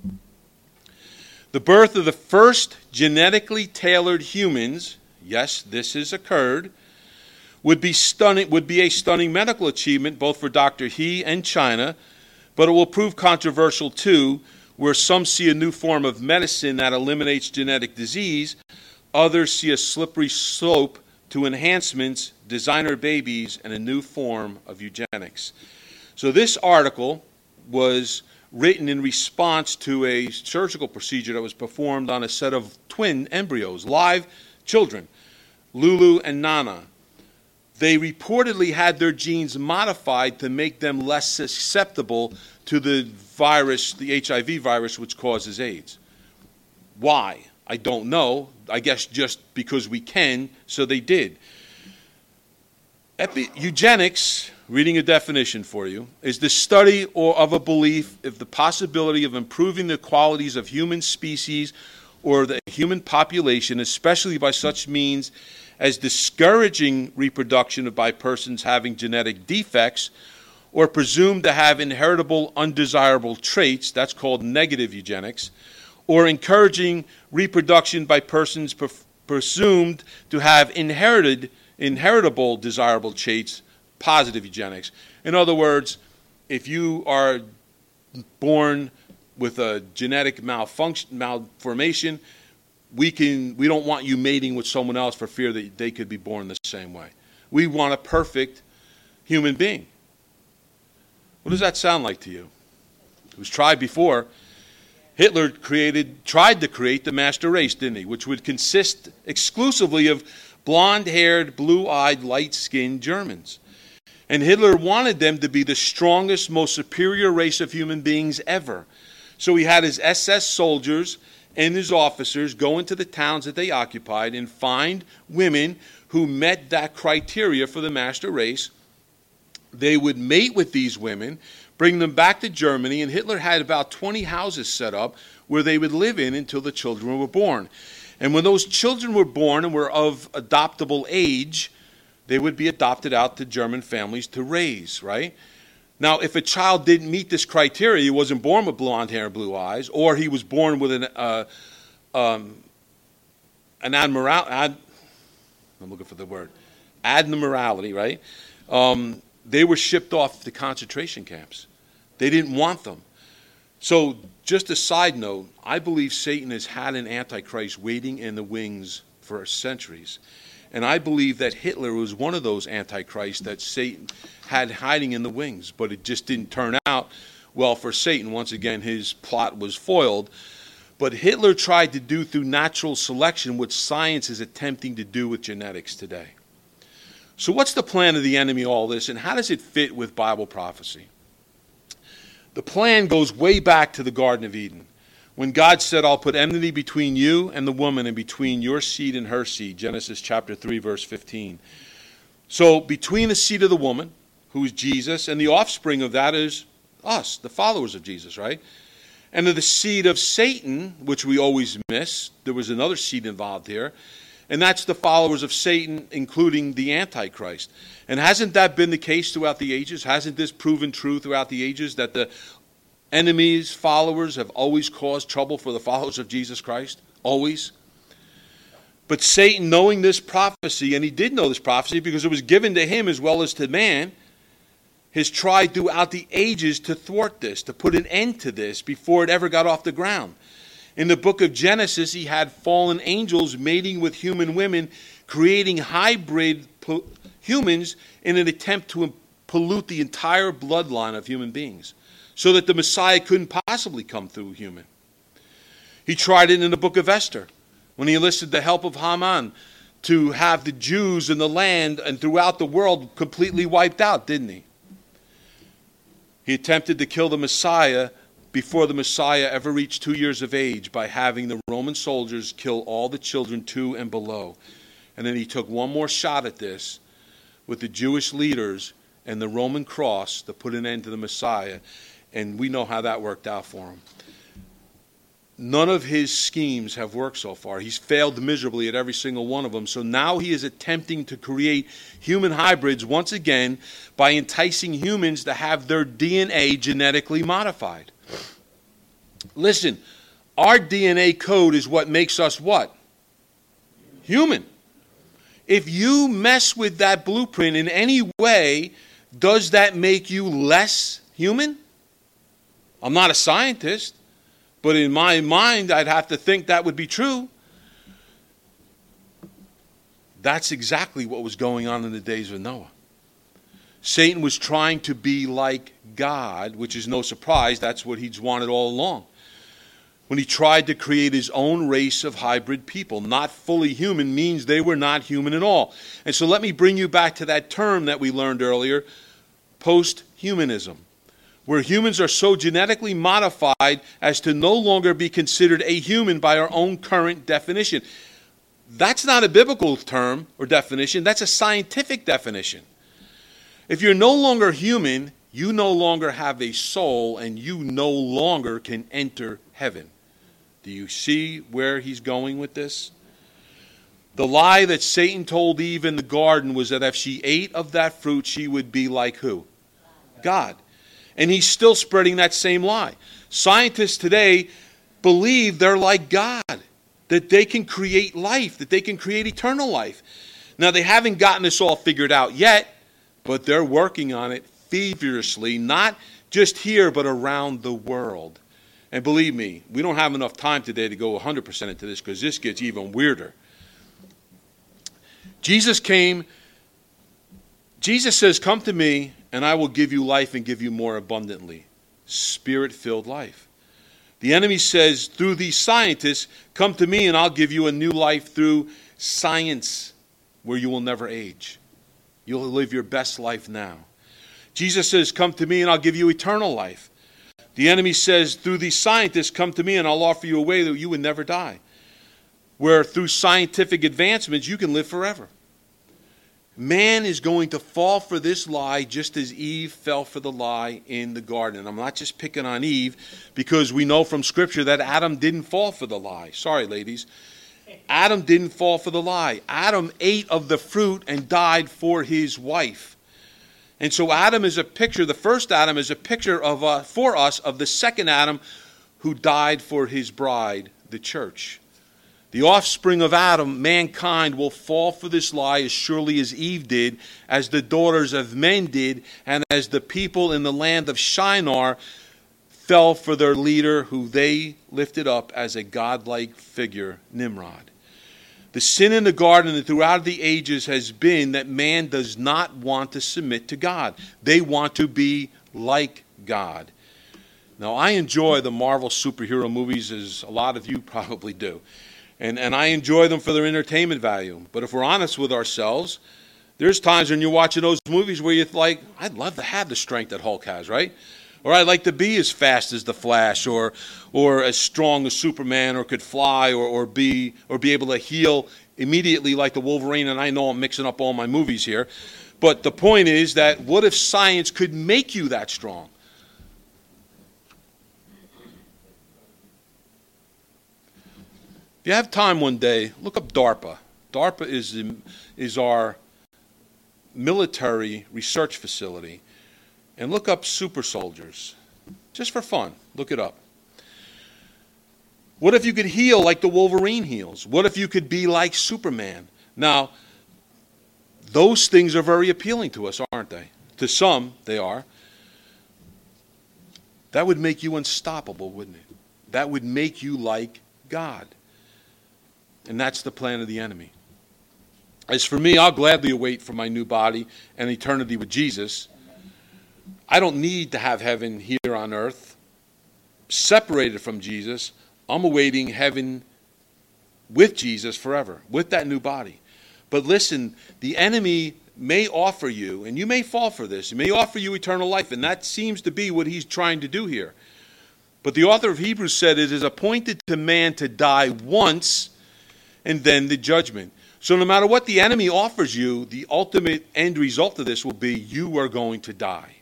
The birth of the first genetically tailored humans, yes, this has occurred, would be stunning would be a stunning medical achievement both for Dr. He and China, but it will prove controversial too, where some see a new form of medicine that eliminates genetic disease, others see a slippery slope to enhancements, designer babies, and a new form of eugenics. So, this article was written in response to a surgical procedure that was performed on a set of twin embryos, live children, Lulu and Nana. They reportedly had their genes modified to make them less susceptible to the virus, the HIV virus, which causes AIDS. Why? I don't know. I guess just because we can, so they did. Epi- eugenics, reading a definition for you, is the study or of a belief of the possibility of improving the qualities of human species or the human population, especially by such means as discouraging reproduction by persons having genetic defects or presumed to have inheritable undesirable traits, that's called negative eugenics, or encouraging reproduction by persons presumed to have inherited inheritable desirable traits, positive eugenics. In other words, if you are born with a genetic malfunction, malformation, we can we don't want you mating with someone else for fear that they could be born the same way. We want a perfect human being. What does that sound like to you? It was tried before. Hitler created, tried to create the master race, didn't he? Which would consist exclusively of blonde haired, blue eyed, light skinned Germans. And Hitler wanted them to be the strongest, most superior race of human beings ever. So he had his SS soldiers and his officers go into the towns that they occupied and find women who met that criteria for the master race. They would mate with these women bring them back to Germany, and Hitler had about 20 houses set up where they would live in until the children were born. And when those children were born and were of adoptable age, they would be adopted out to German families to raise, right? Now, if a child didn't meet this criteria, he wasn't born with blonde hair and blue eyes, or he was born with an uh, um, an admiral, ad, I'm looking for the word, abnormality, right? Um, they were shipped off to concentration camps. They didn't want them. So, just a side note, I believe Satan has had an antichrist waiting in the wings for centuries. And I believe that Hitler was one of those antichrists that Satan had hiding in the wings, but it just didn't turn out well for Satan. Once again, his plot was foiled. But Hitler tried to do through natural selection what science is attempting to do with genetics today. So, what's the plan of the enemy, all this, and how does it fit with Bible prophecy? The plan goes way back to the Garden of Eden when God said, I'll put enmity between you and the woman and between your seed and her seed. Genesis chapter 3, verse 15. So, between the seed of the woman, who is Jesus, and the offspring of that is us, the followers of Jesus, right? And of the seed of Satan, which we always miss, there was another seed involved here, and that's the followers of Satan, including the Antichrist. And hasn't that been the case throughout the ages? Hasn't this proven true throughout the ages that the enemies, followers have always caused trouble for the followers of Jesus Christ? Always? But Satan, knowing this prophecy, and he did know this prophecy because it was given to him as well as to man, has tried throughout the ages to thwart this, to put an end to this before it ever got off the ground. In the book of Genesis, he had fallen angels mating with human women, creating hybrid humans in an attempt to pollute the entire bloodline of human beings so that the Messiah couldn't possibly come through human. He tried it in the book of Esther when he enlisted the help of Haman to have the Jews in the land and throughout the world completely wiped out, didn't he? He attempted to kill the Messiah before the Messiah ever reached two years of age by having the Roman soldiers kill all the children two and below. And then he took one more shot at this with the Jewish leaders and the Roman cross to put an end to the Messiah. And we know how that worked out for him. None of his schemes have worked so far. He's failed miserably at every single one of them. So now he is attempting to create human hybrids once again by enticing humans to have their DNA genetically modified. Listen, our DNA code is what makes us what? Human. If you mess with that blueprint in any way, does that make you less human? I'm not a scientist. But in my mind, I'd have to think that would be true. That's exactly what was going on in the days of Noah. Satan was trying to be like God, which is no surprise. That's what he's wanted all along. When he tried to create his own race of hybrid people, not fully human means they were not human at all. And so let me bring you back to that term that we learned earlier post humanism where humans are so genetically modified as to no longer be considered a human by our own current definition. That's not a biblical term or definition, that's a scientific definition. If you're no longer human, you no longer have a soul and you no longer can enter heaven. Do you see where he's going with this? The lie that Satan told Eve in the garden was that if she ate of that fruit, she would be like who? God. And he's still spreading that same lie. Scientists today believe they're like God, that they can create life, that they can create eternal life. Now, they haven't gotten this all figured out yet, but they're working on it feverishly, not just here, but around the world. And believe me, we don't have enough time today to go 100% into this because this gets even weirder. Jesus came, Jesus says, Come to me, and I will give you life and give you more abundantly. Spirit filled life. The enemy says, through these scientists, come to me and I'll give you a new life through science where you will never age. You'll live your best life now. Jesus says, Come to me and I'll give you eternal life. The enemy says, Through these scientists, come to me and I'll offer you a way that you would never die. Where through scientific advancements, you can live forever. Man is going to fall for this lie just as Eve fell for the lie in the garden. I'm not just picking on Eve because we know from Scripture that Adam didn't fall for the lie. Sorry, ladies. Adam didn't fall for the lie. Adam ate of the fruit and died for his wife. And so Adam is a picture, the first Adam is a picture of uh, for us of the second Adam who died for his bride, the church. The offspring of Adam, mankind, will fall for this lie as surely as Eve did, as the daughters of men did, and as the people in the land of Shinar fell for their leader, who they lifted up as a godlike figure, Nimrod. The sin in the garden and throughout the ages has been that man does not want to submit to God. They want to be like God. Now, I enjoy the Marvel superhero movies as a lot of you probably do and, and I enjoy them for their entertainment value. But if we're honest with ourselves, there's times when you're watching those movies where you're like, I'd love to have the strength that Hulk has, right? Or I'd like to be as fast as the Flash, or or as strong as Superman, or could fly, or, or be or be able to heal immediately like the Wolverine, and I know I'm mixing up all my movies here. But the point is that what if science could make you that strong? If you have time one day, look up DARPA. DARPA is, is our military research facility. And look up super soldiers. Just for fun, look it up. What if you could heal like the Wolverine heals? What if you could be like Superman? Now, those things are very appealing to us, aren't they? To some, they are. That would make you unstoppable, wouldn't it? That would make you like God. And that's the plan of the enemy. As for me, I'll gladly await for my new body and eternity with Jesus. I don't need to have heaven here on earth. Separated from Jesus, I'm awaiting heaven with Jesus forever, with that new body. But listen, the enemy may offer you, and you may fall for this, he may offer you eternal life, and that seems to be what he's trying to do here. But the author of Hebrews said it is appointed to man to die once and then the judgment. So, no matter what the enemy offers you, the ultimate end result of this will be you are going to die.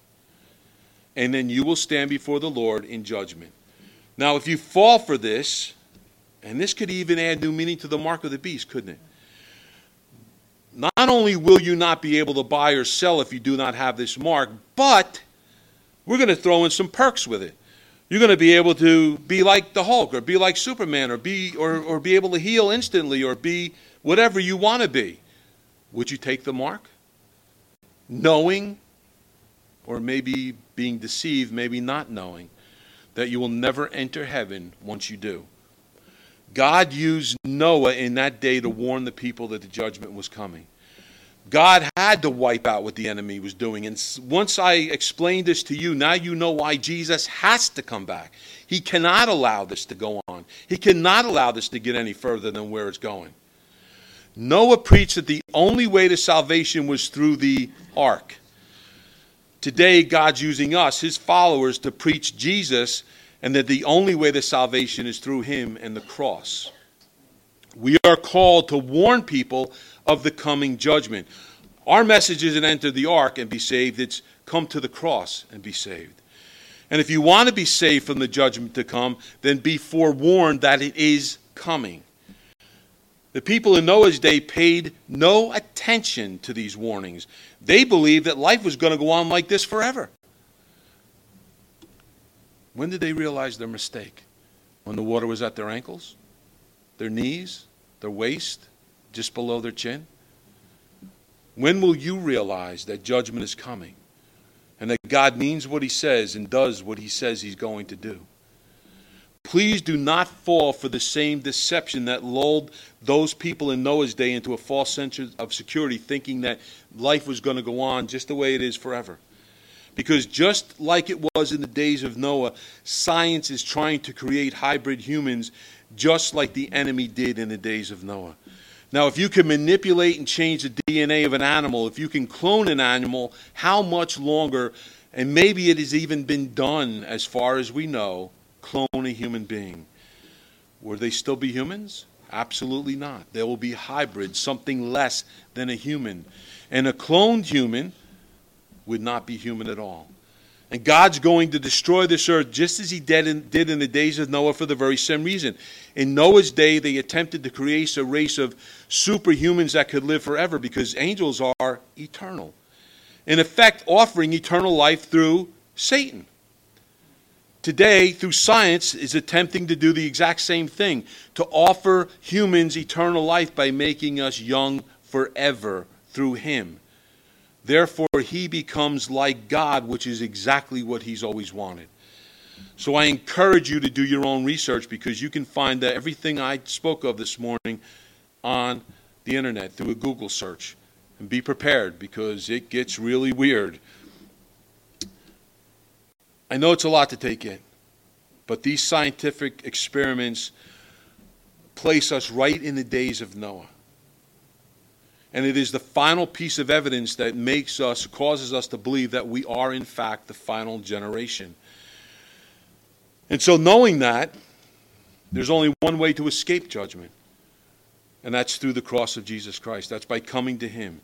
And then you will stand before the Lord in judgment. Now, if you fall for this, and this could even add new meaning to the mark of the beast, couldn't it? Not only will you not be able to buy or sell if you do not have this mark, but we're going to throw in some perks with it. You're going to be able to be like the Hulk or be like Superman or be or, or be able to heal instantly or be whatever you want to be. Would you take the mark? Knowing or maybe being deceived, maybe not knowing that you will never enter heaven once you do. God used Noah in that day to warn the people that the judgment was coming. God had to wipe out what the enemy was doing. And once I explained this to you, now you know why Jesus has to come back. He cannot allow this to go on, He cannot allow this to get any further than where it's going. Noah preached that the only way to salvation was through the ark. Today, God's using us, His followers, to preach Jesus and that the only way to salvation is through Him and the cross. We are called to warn people of the coming judgment. Our message isn't enter the ark and be saved, it's come to the cross and be saved. And if you want to be saved from the judgment to come, then be forewarned that it is coming. The people in Noah's day paid no attention to these warnings. They believed that life was going to go on like this forever. When did they realize their mistake? When the water was at their ankles, their knees, their waist, just below their chin? When will you realize that judgment is coming and that God means what he says and does what he says he's going to do? Please do not fall for the same deception that lulled those people in Noah's day into a false sense of security, thinking that life was going to go on just the way it is forever. Because just like it was in the days of Noah, science is trying to create hybrid humans just like the enemy did in the days of Noah. Now, if you can manipulate and change the DNA of an animal, if you can clone an animal, how much longer, and maybe it has even been done as far as we know, clone a human being? Will they still be humans? Absolutely not. They will be hybrids, something less than a human. And a cloned human would not be human at all. And God's going to destroy this earth just as He did in, did in the days of Noah for the very same reason. In Noah's day, they attempted to create a race of superhumans that could live forever because angels are eternal. In effect, offering eternal life through Satan. Today, through science, is attempting to do the exact same thing to offer humans eternal life by making us young forever through Him. Therefore, he becomes like God, which is exactly what he's always wanted. So I encourage you to do your own research because you can find that everything I spoke of this morning on the internet through a Google search. And be prepared because it gets really weird. I know it's a lot to take in, but these scientific experiments place us right in the days of Noah. And it is the final piece of evidence that makes us, causes us to believe that we are, in fact, the final generation. And so, knowing that, there's only one way to escape judgment. And that's through the cross of Jesus Christ. That's by coming to Him.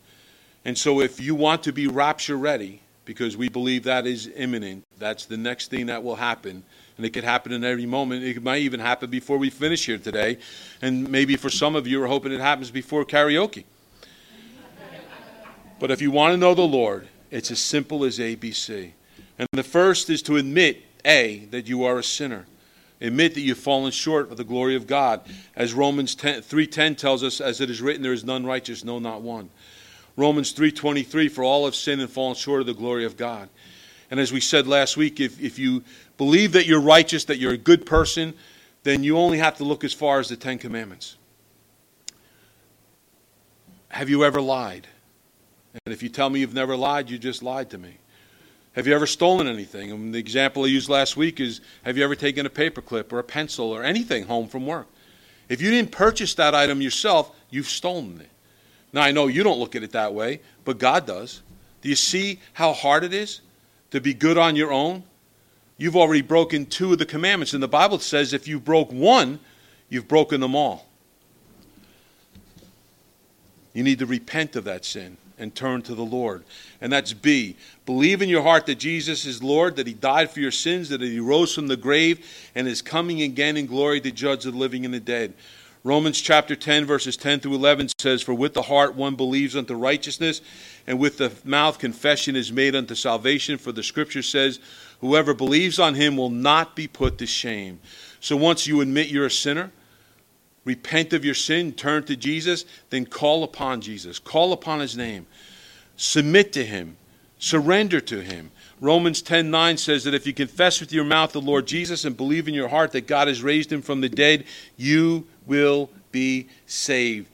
And so, if you want to be rapture ready, because we believe that is imminent, that's the next thing that will happen. And it could happen in every moment. It might even happen before we finish here today. And maybe for some of you are hoping it happens before karaoke. But if you want to know the Lord, it's as simple as ABC. And the first is to admit, A, that you are a sinner. Admit that you've fallen short of the glory of God. As Romans 3.10 tells us, as it is written, there is none righteous, no, not one. Romans 3.23, for all have sinned and fallen short of the glory of God. And as we said last week, if, if you believe that you're righteous, that you're a good person, then you only have to look as far as the Ten Commandments. Have you ever lied? And if you tell me you've never lied, you just lied to me. Have you ever stolen anything? And the example I used last week is have you ever taken a paperclip or a pencil or anything home from work? If you didn't purchase that item yourself, you've stolen it. Now, I know you don't look at it that way, but God does. Do you see how hard it is to be good on your own? You've already broken two of the commandments. And the Bible says if you broke one, you've broken them all. You need to repent of that sin and turn to the Lord. And that's B. Believe in your heart that Jesus is Lord, that He died for your sins, that He rose from the grave, and is coming again in glory to judge the living and the dead. Romans chapter 10, verses 10 through 11 says, For with the heart one believes unto righteousness, and with the mouth confession is made unto salvation. For the scripture says, Whoever believes on him will not be put to shame. So once you admit you're a sinner, repent of your sin, turn to Jesus, then call upon Jesus. Call upon his name. Submit to him. Surrender to him. Romans 10:9 says that if you confess with your mouth the Lord Jesus and believe in your heart that God has raised him from the dead, you will be saved.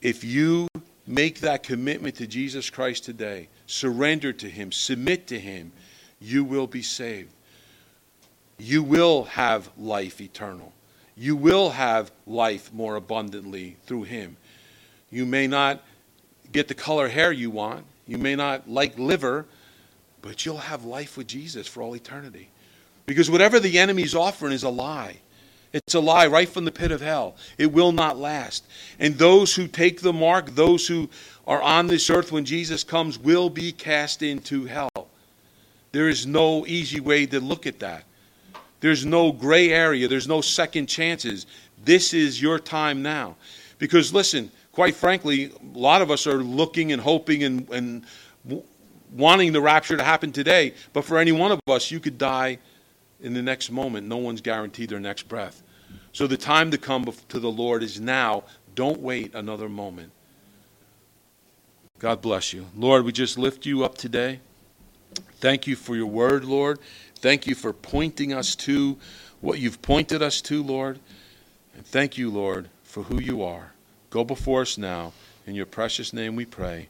If you make that commitment to Jesus Christ today, surrender to him, submit to him, you will be saved. You will have life eternal. You will have life more abundantly through him. You may not get the color hair you want. You may not like liver, but you'll have life with Jesus for all eternity. Because whatever the enemy's offering is a lie. It's a lie right from the pit of hell. It will not last. And those who take the mark, those who are on this earth when Jesus comes, will be cast into hell. There is no easy way to look at that. There's no gray area. There's no second chances. This is your time now. Because listen, quite frankly, a lot of us are looking and hoping and, and wanting the rapture to happen today. But for any one of us, you could die in the next moment. No one's guaranteed their next breath. So the time to come to the Lord is now. Don't wait another moment. God bless you. Lord, we just lift you up today. Thank you for your word, Lord. Thank you for pointing us to what you've pointed us to, Lord. And thank you, Lord, for who you are. Go before us now. In your precious name we pray.